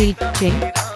DJ.